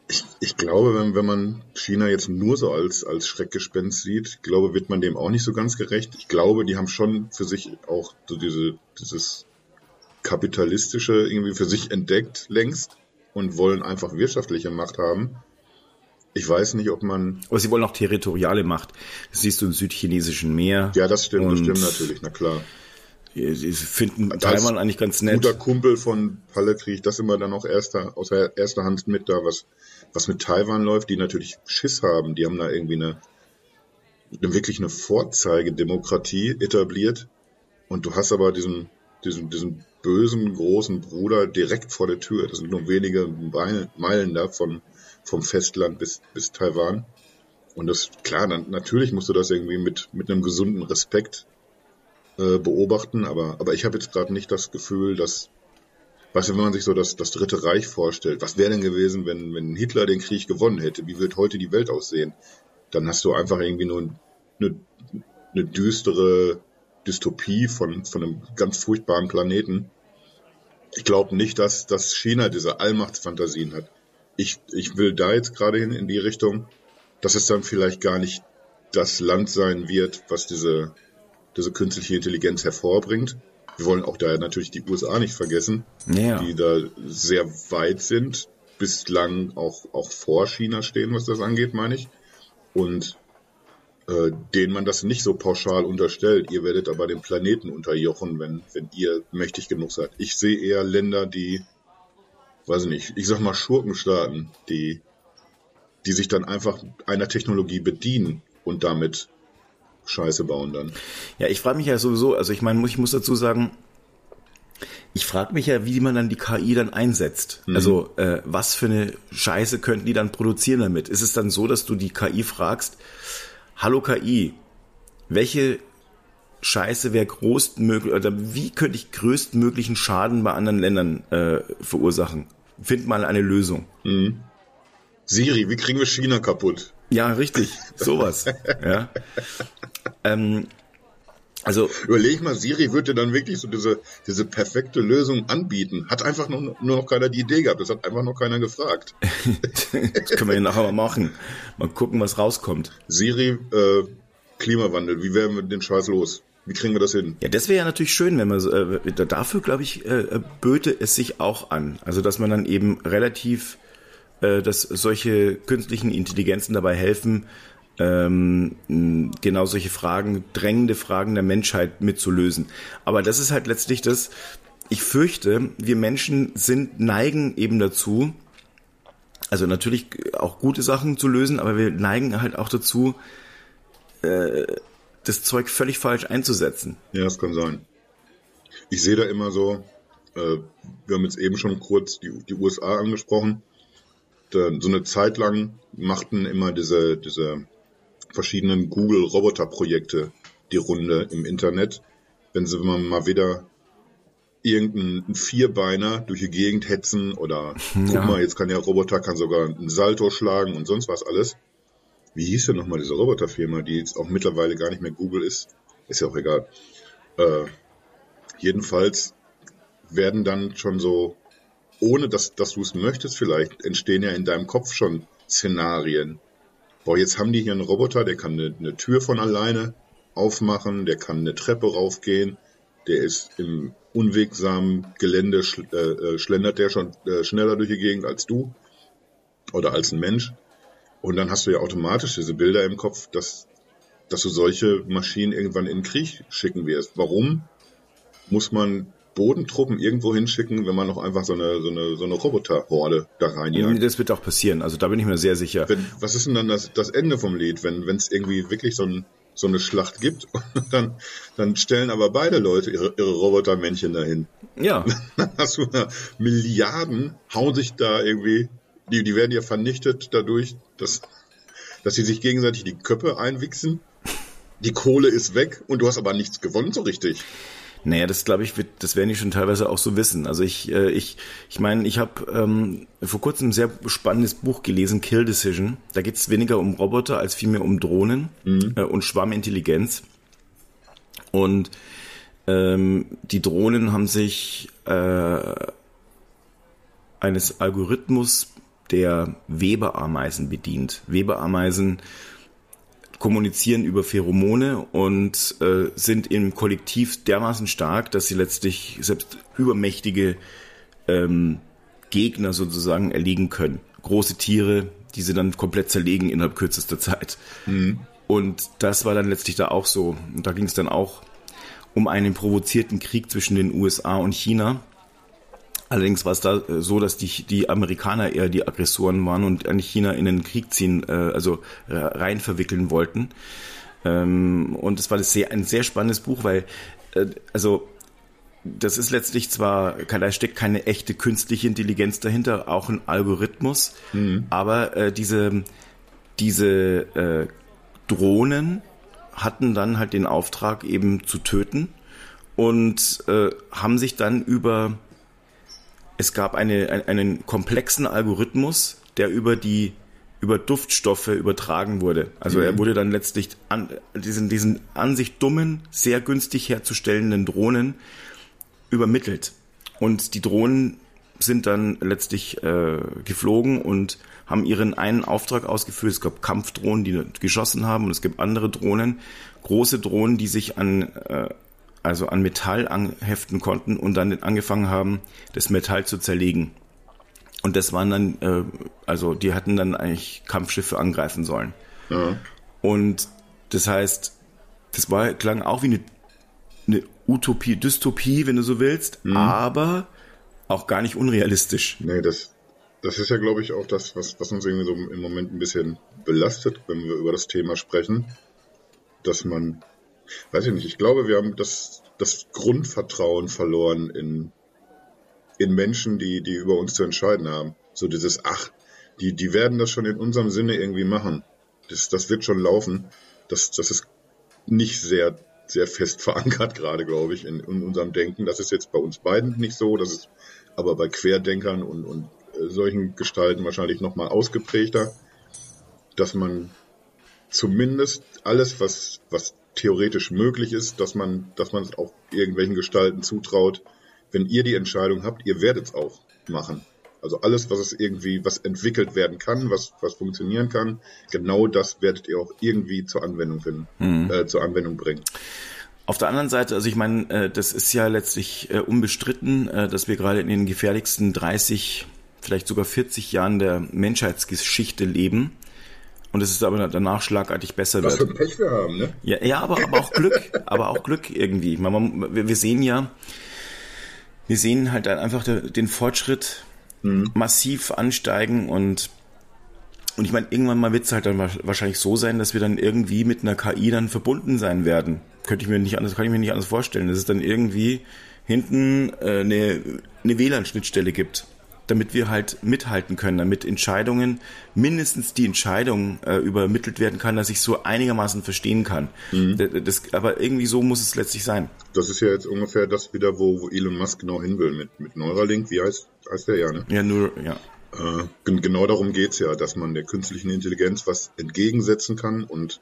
ich, ich glaube, wenn, wenn man China jetzt nur so als, als Schreckgespenst sieht, glaube, wird man dem auch nicht so ganz gerecht. Ich glaube, die haben schon für sich auch so diese, dieses kapitalistische irgendwie für sich entdeckt längst und wollen einfach wirtschaftliche Macht haben. Ich weiß nicht, ob man. Aber sie wollen auch territoriale Macht. Das siehst du im südchinesischen Meer. Ja, das stimmt, das stimmt natürlich, na klar. Sie finden Taiwan eigentlich ganz nett. Guter Kumpel von Palle kriege ich das immer dann auch erster, aus erster Hand mit da, was, was mit Taiwan läuft, die natürlich Schiss haben. Die haben da irgendwie eine, eine wirklich eine Vorzeigedemokratie etabliert. Und du hast aber diesen, diesen, diesen bösen großen Bruder direkt vor der Tür. Das sind nur wenige Meilen da von, vom Festland bis, bis Taiwan. Und das, klar, dann, natürlich musst du das irgendwie mit, mit einem gesunden Respekt äh, beobachten, aber, aber ich habe jetzt gerade nicht das Gefühl, dass, weißt du, wenn man sich so das, das Dritte Reich vorstellt, was wäre denn gewesen, wenn, wenn Hitler den Krieg gewonnen hätte? Wie wird heute die Welt aussehen? Dann hast du einfach irgendwie nur eine, eine düstere Dystopie von, von einem ganz furchtbaren Planeten. Ich glaube nicht, dass, dass China diese Allmachtsfantasien hat. Ich, ich will da jetzt gerade hin in die Richtung, dass es dann vielleicht gar nicht das Land sein wird, was diese, diese künstliche Intelligenz hervorbringt. Wir wollen auch da natürlich die USA nicht vergessen, ja. die da sehr weit sind, bislang auch, auch vor China stehen, was das angeht, meine ich. Und äh, denen man das nicht so pauschal unterstellt. Ihr werdet aber den Planeten unterjochen, wenn, wenn ihr mächtig genug seid. Ich sehe eher Länder, die, weiß ich nicht, ich sag mal Schurkenstaaten, die, die sich dann einfach einer Technologie bedienen und damit Scheiße bauen dann. Ja, ich frage mich ja sowieso, also ich meine, ich muss dazu sagen, ich frage mich ja, wie man dann die KI dann einsetzt. Mhm. Also äh, was für eine Scheiße könnten die dann produzieren damit? Ist es dann so, dass du die KI fragst, Hallo KI, welche Scheiße wäre größtmöglich oder wie könnte ich größtmöglichen Schaden bei anderen Ländern äh, verursachen? Find mal eine Lösung. Mhm. Siri, wie kriegen wir China kaputt? Ja, richtig, sowas. ja. Ähm, Also überleg mal, Siri würde dann wirklich so diese, diese perfekte Lösung anbieten. Hat einfach nur, nur noch keiner die Idee gehabt. Das hat einfach noch keiner gefragt. das können wir ja nachher mal machen. Mal gucken, was rauskommt. Siri, äh, Klimawandel, wie werden wir den Scheiß los? Wie kriegen wir das hin? Ja, das wäre ja natürlich schön, wenn man äh, dafür, glaube ich, äh, böte es sich auch an. Also dass man dann eben relativ, äh, dass solche künstlichen Intelligenzen dabei helfen, ähm, genau solche Fragen, drängende Fragen der Menschheit mitzulösen. Aber das ist halt letztlich das, ich fürchte, wir Menschen sind, neigen eben dazu, also natürlich auch gute Sachen zu lösen, aber wir neigen halt auch dazu, äh, das Zeug völlig falsch einzusetzen. Ja, das kann sein. Ich sehe da immer so, äh, wir haben jetzt eben schon kurz die, die USA angesprochen. Da, so eine Zeit lang machten immer diese, diese verschiedenen Google-Roboter-Projekte die Runde im Internet. Wenn sie mal wieder irgendeinen Vierbeiner durch die Gegend hetzen oder ja. guck mal, jetzt kann der Roboter kann sogar einen Salto schlagen und sonst was alles. Wie hieß denn nochmal diese Roboterfirma, die jetzt auch mittlerweile gar nicht mehr Google ist? Ist ja auch egal. Äh, jedenfalls werden dann schon so, ohne dass, dass du es möchtest vielleicht, entstehen ja in deinem Kopf schon Szenarien, boah, jetzt haben die hier einen Roboter, der kann eine, eine Tür von alleine aufmachen, der kann eine Treppe raufgehen, der ist im unwegsamen Gelände schl äh, äh, schlendert der schon äh, schneller durch die Gegend als du oder als ein Mensch. Und dann hast du ja automatisch diese Bilder im Kopf, dass, dass du solche Maschinen irgendwann in den Krieg schicken wirst. Warum muss man Bodentruppen irgendwo hinschicken, wenn man noch einfach so eine, so eine, so eine Roboterhorde da reinjagt. Das wird auch passieren, also da bin ich mir sehr sicher. Wenn, was ist denn dann das, das Ende vom Lied, wenn es irgendwie wirklich so, ein, so eine Schlacht gibt und dann, dann stellen aber beide Leute ihre, ihre Robotermännchen dahin. Ja. Dann hast du da Milliarden, hauen sich da irgendwie, die, die werden ja vernichtet dadurch, dass, dass sie sich gegenseitig die Köpfe einwichsen. Die Kohle ist weg und du hast aber nichts gewonnen so richtig. Naja, das glaube ich, wird, das werden die schon teilweise auch so wissen. Also ich, äh, ich, ich meine, ich habe ähm, vor kurzem ein sehr spannendes Buch gelesen, Kill Decision. Da geht es weniger um Roboter als vielmehr um Drohnen mhm. äh, und Schwarmintelligenz. Und ähm, die Drohnen haben sich äh, eines Algorithmus der Weberameisen bedient. Weberameisen kommunizieren über Pheromone und äh, sind im Kollektiv dermaßen stark, dass sie letztlich selbst übermächtige ähm, Gegner sozusagen erlegen können. Große Tiere, die sie dann komplett zerlegen innerhalb kürzester Zeit. Mhm. Und das war dann letztlich da auch so. Und da ging es dann auch um einen provozierten Krieg zwischen den USA und China. Allerdings war es da äh, so, dass die, die Amerikaner eher die Aggressoren waren und eigentlich China in den Krieg ziehen, äh, also rein verwickeln wollten. Ähm, und es war das sehr, ein sehr spannendes Buch, weil, äh, also das ist letztlich zwar, da steckt keine echte künstliche Intelligenz dahinter, auch ein Algorithmus, mhm. aber äh, diese, diese äh, Drohnen hatten dann halt den Auftrag eben zu töten und äh, haben sich dann über es gab eine, einen komplexen Algorithmus, der über die über Duftstoffe übertragen wurde. Also mhm. er wurde dann letztlich an diesen, diesen an sich dummen, sehr günstig herzustellenden Drohnen übermittelt. Und die Drohnen sind dann letztlich äh, geflogen und haben ihren einen Auftrag ausgeführt. Es gab Kampfdrohnen, die geschossen haben und es gibt andere Drohnen, große Drohnen, die sich an äh, also an Metall anheften konnten und dann angefangen haben, das Metall zu zerlegen. Und das waren dann, äh, also die hatten dann eigentlich Kampfschiffe angreifen sollen. Ja. Und das heißt, das war, klang auch wie eine, eine Utopie, Dystopie, wenn du so willst, mhm. aber auch gar nicht unrealistisch. Nee, das, das ist ja, glaube ich, auch das, was, was uns irgendwie so im Moment ein bisschen belastet, wenn wir über das Thema sprechen, dass man weiß ich nicht, ich glaube, wir haben das, das Grundvertrauen verloren in, in Menschen, die, die über uns zu entscheiden haben. So dieses, ach, die, die werden das schon in unserem Sinne irgendwie machen. Das, das wird schon laufen. Das, das ist nicht sehr, sehr fest verankert gerade, glaube ich, in, in unserem Denken. Das ist jetzt bei uns beiden nicht so. Das ist aber bei Querdenkern und, und äh, solchen Gestalten wahrscheinlich nochmal ausgeprägter, dass man zumindest alles, was, was theoretisch möglich ist, dass man, dass man es auch irgendwelchen Gestalten zutraut. Wenn ihr die Entscheidung habt, ihr werdet es auch machen. Also alles, was es irgendwie, was entwickelt werden kann, was, was funktionieren kann, genau das werdet ihr auch irgendwie zur Anwendung finden, mhm. äh, zur Anwendung bringen. Auf der anderen Seite, also ich meine, äh, das ist ja letztlich äh, unbestritten, äh, dass wir gerade in den gefährlichsten 30, vielleicht sogar 40 Jahren der Menschheitsgeschichte leben. Und es ist aber danach schlagartig besser Was wird. Was für Pech wir haben, ne? Ja, ja aber, aber auch Glück, aber auch Glück irgendwie. Man, wir sehen ja, wir sehen halt einfach den Fortschritt mhm. massiv ansteigen und und ich meine, irgendwann mal wird es halt dann wahrscheinlich so sein, dass wir dann irgendwie mit einer KI dann verbunden sein werden. Könnte ich mir nicht anders, kann ich mir nicht anders vorstellen, dass es dann irgendwie hinten äh, eine, eine WLAN-Schnittstelle gibt, damit wir halt mithalten können, damit Entscheidungen, mindestens die Entscheidung äh, übermittelt werden kann, dass ich so einigermaßen verstehen kann. Mhm. Das, aber irgendwie so muss es letztlich sein. Das ist ja jetzt ungefähr das wieder, wo, wo Elon Musk genau hin will mit, mit Neuralink. Wie heißt, heißt der ja, ne? Ja, nur, ja. Äh, genau darum geht's ja, dass man der künstlichen Intelligenz was entgegensetzen kann und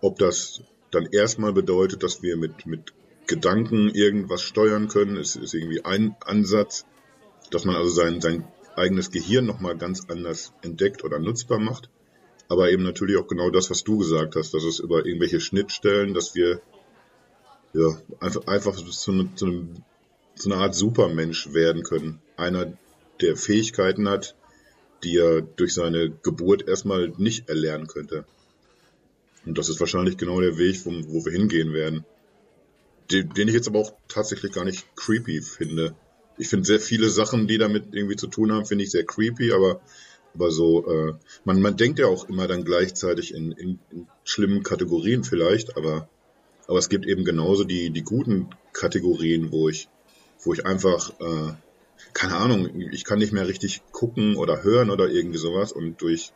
ob das dann erstmal bedeutet, dass wir mit, mit Gedanken irgendwas steuern können, ist, ist irgendwie ein Ansatz, dass man also sein, sein eigenes Gehirn nochmal ganz anders entdeckt oder nutzbar macht. Aber eben natürlich auch genau das, was du gesagt hast, dass es über irgendwelche Schnittstellen, dass wir ja, einfach, einfach zu, ne, zu, einem, zu einer Art Supermensch werden können. Einer, der Fähigkeiten hat, die er durch seine Geburt erstmal nicht erlernen könnte. Und das ist wahrscheinlich genau der Weg, wo, wo wir hingehen werden. Den, den, ich jetzt aber auch tatsächlich gar nicht creepy finde. Ich finde sehr viele Sachen, die damit irgendwie zu tun haben, finde ich sehr creepy, aber, aber so, äh, man, man denkt ja auch immer dann gleichzeitig in, in, in schlimmen Kategorien vielleicht, aber, aber es gibt eben genauso die, die guten Kategorien, wo ich, wo ich einfach äh, keine Ahnung, ich kann nicht mehr richtig gucken oder hören oder irgendwie sowas und durch,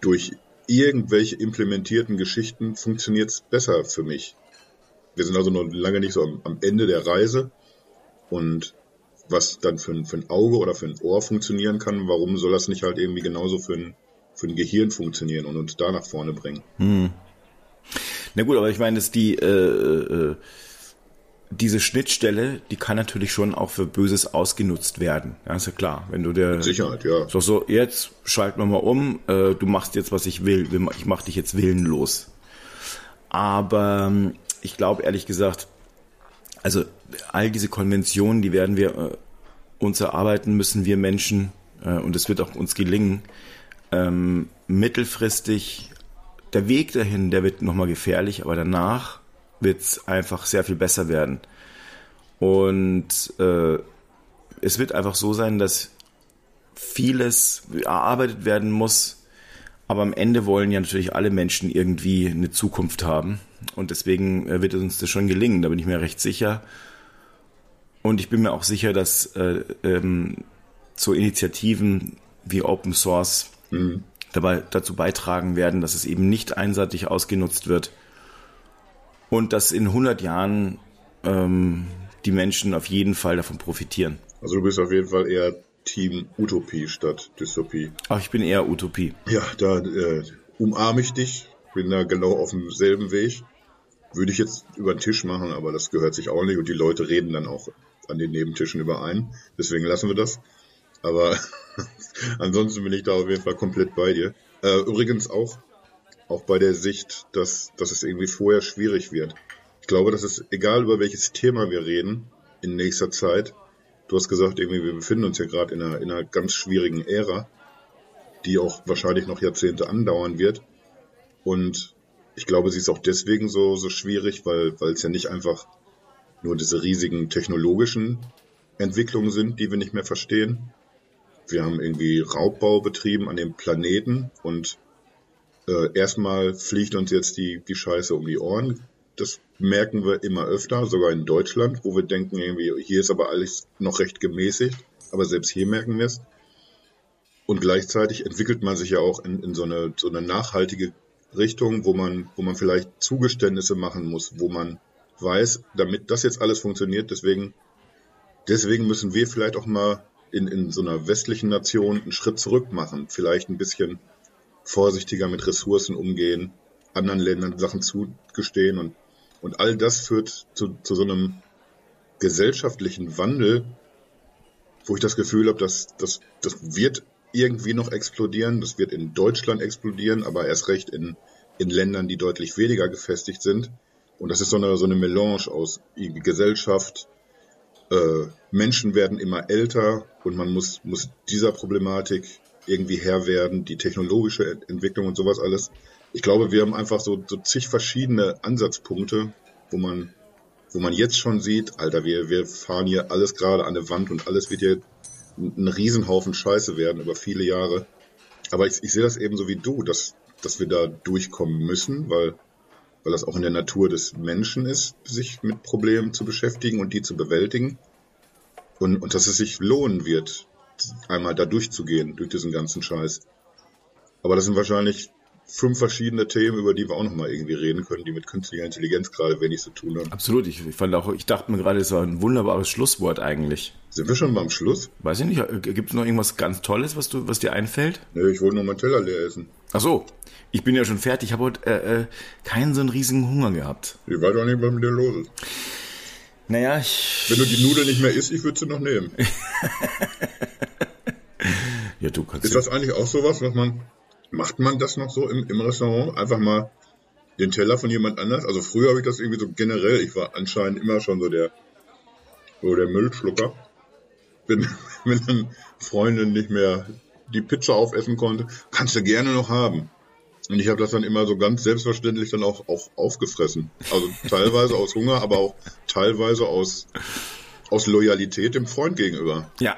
durch irgendwelche implementierten Geschichten funktioniert es besser für mich. Wir sind also noch lange nicht so am, am Ende der Reise und was dann für ein, für ein Auge oder für ein Ohr funktionieren kann, warum soll das nicht halt irgendwie genauso für ein, für ein Gehirn funktionieren und uns da nach vorne bringen? Hm. Na gut, aber ich meine, dass die äh, äh, diese Schnittstelle, die kann natürlich schon auch für Böses ausgenutzt werden. Ja, ist ja klar. Wenn du der Sicherheit, ja. So, so jetzt schalten wir mal um. Äh, du machst jetzt, was ich will. Ich mach dich jetzt willenlos. Aber ähm, ich glaube ehrlich gesagt, also all diese Konventionen, die werden wir äh, uns erarbeiten müssen, wir Menschen, äh, und es wird auch uns gelingen, ähm, mittelfristig. Der Weg dahin, der wird nochmal gefährlich, aber danach wird es einfach sehr viel besser werden. Und äh, es wird einfach so sein, dass vieles erarbeitet werden muss, aber am Ende wollen ja natürlich alle Menschen irgendwie eine Zukunft haben. Und deswegen äh, wird uns das schon gelingen, da bin ich mir recht sicher. Und ich bin mir auch sicher, dass äh, ähm, so Initiativen wie Open Source mhm. dabei dazu beitragen werden, dass es eben nicht einseitig ausgenutzt wird, und dass in 100 Jahren ähm, die Menschen auf jeden Fall davon profitieren. Also du bist auf jeden Fall eher Team Utopie statt Dystopie. Ach, ich bin eher Utopie. Ja, da äh, umarme ich dich. Bin da genau auf demselben Weg. Würde ich jetzt über den Tisch machen, aber das gehört sich auch nicht und die Leute reden dann auch an den Nebentischen überein. Deswegen lassen wir das. Aber ansonsten bin ich da auf jeden Fall komplett bei dir. Äh, übrigens auch auch bei der Sicht, dass, dass es irgendwie vorher schwierig wird. Ich glaube, dass es egal über welches Thema wir reden in nächster Zeit, du hast gesagt, irgendwie wir befinden uns ja gerade in einer, in einer ganz schwierigen Ära, die auch wahrscheinlich noch Jahrzehnte andauern wird. Und ich glaube, sie ist auch deswegen so, so schwierig, weil, weil es ja nicht einfach nur diese riesigen technologischen Entwicklungen sind, die wir nicht mehr verstehen. Wir haben irgendwie Raubbau betrieben an dem Planeten und äh, erstmal fliegt uns jetzt die, die Scheiße um die Ohren. Das merken wir immer öfter, sogar in Deutschland, wo wir denken, irgendwie, hier ist aber alles noch recht gemäßigt, aber selbst hier merken wir es. Und gleichzeitig entwickelt man sich ja auch in, in so, eine, so eine nachhaltige Richtung, wo man, wo man vielleicht Zugeständnisse machen muss, wo man weiß, damit das jetzt alles funktioniert, deswegen, deswegen müssen wir vielleicht auch mal in, in so einer westlichen Nation einen Schritt zurück machen, vielleicht ein bisschen vorsichtiger mit Ressourcen umgehen, anderen Ländern Sachen zugestehen und, und all das führt zu, zu so einem gesellschaftlichen Wandel, wo ich das Gefühl habe, dass das, das wird irgendwie noch explodieren. Das wird in Deutschland explodieren, aber erst recht in, in Ländern, die deutlich weniger gefestigt sind. Und das ist so eine, so eine Melange aus Gesellschaft, äh, Menschen werden immer älter und man muss, muss dieser Problematik irgendwie Herr werden, die technologische Entwicklung und sowas alles. Ich glaube, wir haben einfach so, so zig verschiedene Ansatzpunkte, wo man, wo man jetzt schon sieht, Alter, wir, wir fahren hier alles gerade an der Wand und alles wird hier ein Riesenhaufen Scheiße werden über viele Jahre. Aber ich, ich sehe das eben so wie du, dass, dass wir da durchkommen müssen, weil, weil das auch in der Natur des Menschen ist, sich mit Problemen zu beschäftigen und die zu bewältigen. Und, und dass es sich lohnen wird, einmal da durchzugehen, durch diesen ganzen Scheiß. Aber das sind wahrscheinlich fünf verschiedene Themen, über die wir auch nochmal irgendwie reden können, die mit künstlicher Intelligenz gerade wenig zu tun haben. Absolut. Ich, ich fand auch, ich dachte mir gerade, es war ein wunderbares Schlusswort eigentlich. Sind wir schon beim Schluss? Weiß ich nicht. Gibt es noch irgendwas ganz Tolles, was du, was dir einfällt? Nee, ich wollte nur meinen Teller leer essen. Ach so. Ich bin ja schon fertig. Ich habe heute äh, äh, keinen so einen riesigen Hunger gehabt. Ich weiß doch nicht, was mit dir los ist. Naja, ich. Wenn du die Nudeln nicht mehr isst, ich würde sie noch nehmen. ja, du kannst. Ist das eigentlich auch sowas, was man Macht man das noch so im, im Restaurant? Einfach mal den Teller von jemand anders? Also früher habe ich das irgendwie so generell, ich war anscheinend immer schon so der, so der Müllschlucker. Wenn, wenn dann Freundin nicht mehr die Pizza aufessen konnte, kannst du gerne noch haben. Und ich habe das dann immer so ganz selbstverständlich dann auch, auch aufgefressen. Also teilweise aus Hunger, aber auch teilweise aus, aus Loyalität dem Freund gegenüber. Ja.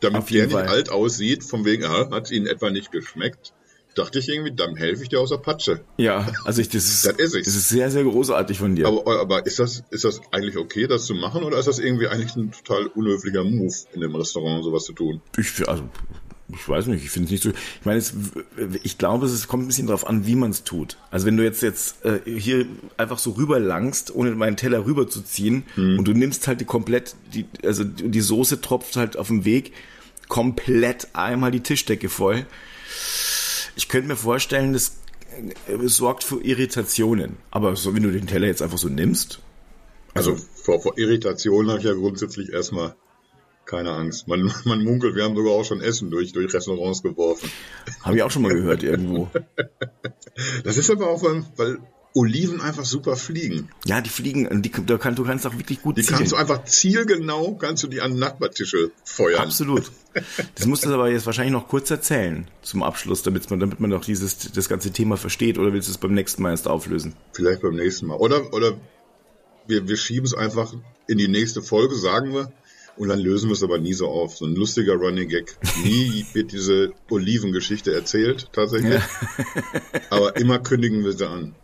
Damit der nicht alt aussieht, von wegen, ah, hat ihnen etwa nicht geschmeckt dachte ich irgendwie, dann helfe ich dir aus der Patsche. Ja, also ich, das ist, das ist, das ist sehr, sehr großartig von dir. Aber, aber ist das, ist das eigentlich okay, das zu machen, oder ist das irgendwie eigentlich ein total unhöflicher Move, in dem Restaurant sowas zu tun? Ich, also, ich weiß nicht, ich finde es nicht so. Ich meine, es, ich glaube, es kommt ein bisschen darauf an, wie man es tut. Also wenn du jetzt jetzt äh, hier einfach so rüberlangst, ohne meinen Teller rüberzuziehen, hm. und du nimmst halt die komplett, die, also die Soße tropft halt auf dem Weg komplett einmal die Tischdecke voll ich könnte mir vorstellen, das äh, sorgt für Irritationen. Aber so, wenn du den Teller jetzt einfach so nimmst. Also, also vor, vor Irritationen habe ich ja grundsätzlich erstmal keine Angst. Man, man munkelt, wir haben sogar auch schon Essen durch, durch Restaurants geworfen. Habe ich auch schon mal gehört irgendwo. Das ist aber auch, weil, weil Oliven einfach super fliegen. Ja, die fliegen, die, da kann, du kannst auch wirklich gut die zielen. Die kannst du einfach zielgenau, kannst du die an Nachbartische feuern. Absolut. Das musst du aber jetzt wahrscheinlich noch kurz erzählen zum Abschluss, damit man, damit man noch dieses, das ganze Thema versteht. Oder willst du es beim nächsten Mal erst auflösen? Vielleicht beim nächsten Mal. Oder, oder wir, wir schieben es einfach in die nächste Folge, sagen wir. Und dann lösen wir es aber nie so auf. So ein lustiger Running Gag. Nie wird diese Olivengeschichte erzählt, tatsächlich. Ja. aber immer kündigen wir sie an.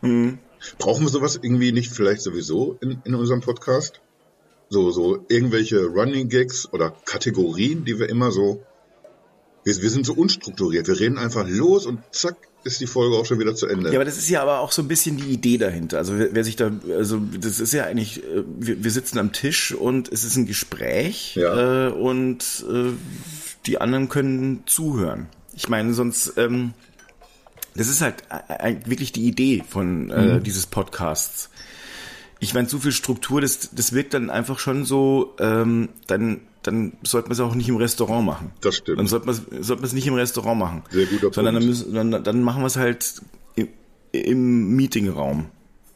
Mhm. Brauchen wir sowas irgendwie nicht vielleicht sowieso in, in unserem Podcast? So, so irgendwelche Running Gags oder Kategorien, die wir immer so. Wir, wir sind so unstrukturiert. Wir reden einfach los und zack, ist die Folge auch schon wieder zu Ende. Ja, aber das ist ja aber auch so ein bisschen die Idee dahinter. Also wer, wer sich da, also das ist ja eigentlich, äh, wir, wir, sitzen am Tisch und es ist ein Gespräch ja. äh, und äh, die anderen können zuhören. Ich meine, sonst ähm, das ist halt äh, äh, wirklich die Idee von äh, mhm. dieses Podcasts. Ich meine, zu viel Struktur, das, das wirkt dann einfach schon so, ähm, dann, dann sollte man es auch nicht im Restaurant machen. Das stimmt. Dann sollte man sollte es nicht im Restaurant machen. Sehr guter sondern Punkt. Dann, müssen, dann, dann machen wir es halt im, im Meetingraum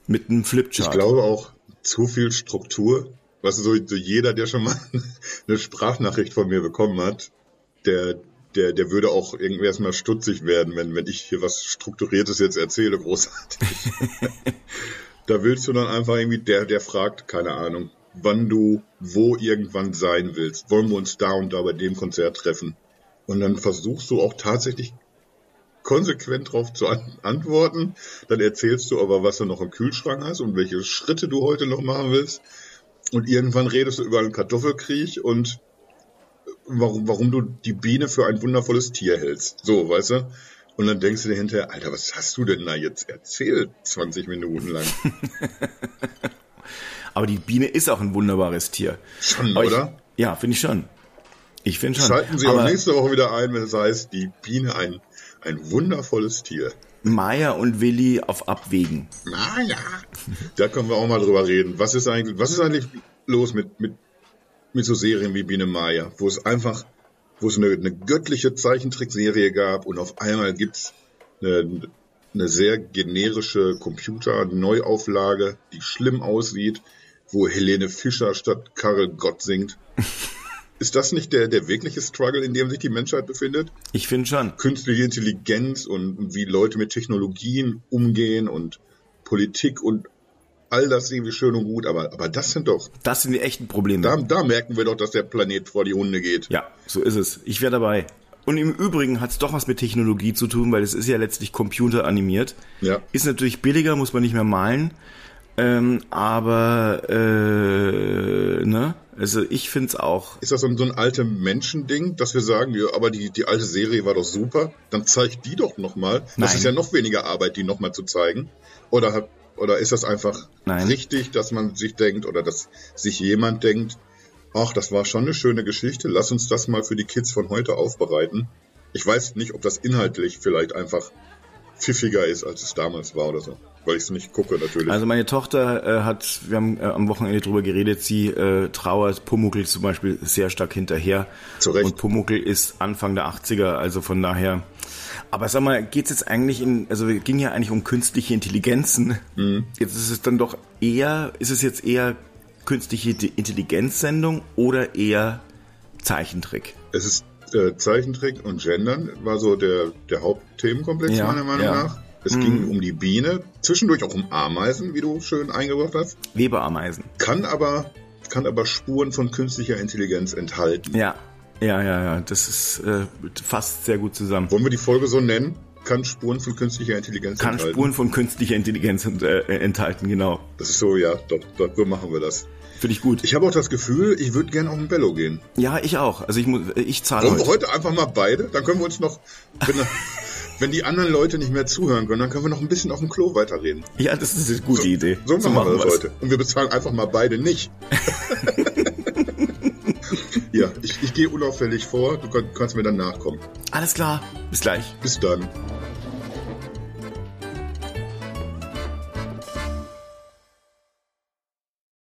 mit einem Flipchart. Ich glaube auch, zu viel Struktur, was so, so jeder, der schon mal eine Sprachnachricht von mir bekommen hat, der, der, der würde auch irgendwie erstmal stutzig werden, wenn, wenn ich hier was Strukturiertes jetzt erzähle, großartig. da willst du dann einfach irgendwie, der, der fragt, keine Ahnung, wann du wo irgendwann sein willst. Wollen wir uns da und da bei dem Konzert treffen? Und dann versuchst du auch tatsächlich konsequent darauf zu an antworten. Dann erzählst du aber, was du noch im Kühlschrank hast und welche Schritte du heute noch machen willst. Und irgendwann redest du über einen Kartoffelkriech und warum, warum du die Biene für ein wundervolles Tier hältst. So, weißt du? Und dann denkst du dir hinterher, Alter, was hast du denn da jetzt erzählt? 20 Minuten lang. Aber die Biene ist auch ein wunderbares Tier. Schon, Aber oder? Ich, ja, finde ich schon. Ich finde schon. Schalten Sie Aber, auch nächste Woche wieder ein, wenn es heißt, die Biene ein, ein wundervolles Tier. Maya und Willi auf Abwägen. Naja, da können wir auch mal drüber reden. Was ist eigentlich, was ist eigentlich los mit, mit, mit so Serien wie Biene Maya, wo es einfach, wo es eine, eine göttliche Zeichentrickserie gab und auf einmal gibt's eine, eine sehr generische Computer-Neuauflage, die schlimm aussieht, wo Helene Fischer statt Karel Gott singt. Ist das nicht der, der wirkliche Struggle, in dem sich die Menschheit befindet? Ich finde schon. Künstliche Intelligenz und wie Leute mit Technologien umgehen und Politik und all das irgendwie schön und gut, aber, aber das sind doch. Das sind die echten Probleme. Da, da merken wir doch, dass der Planet vor die Hunde geht. Ja, so ist es. Ich wäre dabei. Und im Übrigen hat es doch was mit Technologie zu tun, weil es ist ja letztlich computeranimiert. Ja. Ist natürlich billiger, muss man nicht mehr malen. Ähm, aber äh, ne, also ich find's auch. Ist das so ein, so ein alte Menschending, dass wir sagen, ja, aber die, die alte Serie war doch super, dann zeig die doch nochmal. Das ist ja noch weniger Arbeit, die nochmal zu zeigen. Oder oder ist das einfach Nein. richtig, dass man sich denkt oder dass sich jemand denkt, ach, das war schon eine schöne Geschichte, lass uns das mal für die Kids von heute aufbereiten. Ich weiß nicht, ob das inhaltlich vielleicht einfach pfiffiger ist, als es damals war oder so. Weil ich es nicht gucke, natürlich. Also meine Tochter äh, hat, wir haben äh, am Wochenende drüber geredet, sie äh, trauert Pumuckl zum Beispiel sehr stark hinterher. Zu Recht. Und Pumuckl ist Anfang der 80er, also von daher. Aber sag mal, geht's jetzt eigentlich in, also es ging ja eigentlich um künstliche Intelligenzen. Mhm. Jetzt ist es dann doch eher, ist es jetzt eher künstliche Intelligenzsendung oder eher Zeichentrick? Es ist äh, Zeichentrick und Gendern war so der, der Hauptthemenkomplex Ja, meiner Meinung ja. nach. Es ging um die Biene, zwischendurch auch um Ameisen, wie du schön eingebracht hast. Weberameisen. Kann aber, kann aber Spuren von künstlicher Intelligenz enthalten. Ja, ja, ja, ja. Das ist äh, fasst sehr gut zusammen. Wollen wir die Folge so nennen? Kann Spuren von künstlicher Intelligenz Kann enthalten. Spuren von künstlicher Intelligenz ent, äh, enthalten, genau. Das ist so, ja, doch, doch, so machen wir das. Finde ich gut. Ich habe auch das Gefühl, ich würde gerne auf den Bello gehen. Ja, ich auch. Also ich muss, ich zahle Wollen wir heute. heute einfach mal beide? Dann können wir uns noch, wenn, wenn die anderen Leute nicht mehr zuhören können, dann können wir noch ein bisschen auf dem Klo weiterreden. Ja, das ist eine gute Idee. So machen, wir das heute. Und wir bezahlen einfach mal beide nicht. ja, ich, ich gehe unauffällig vor, du kann, kannst mir dann nachkommen. Alles klar. Bis gleich. Bis dann.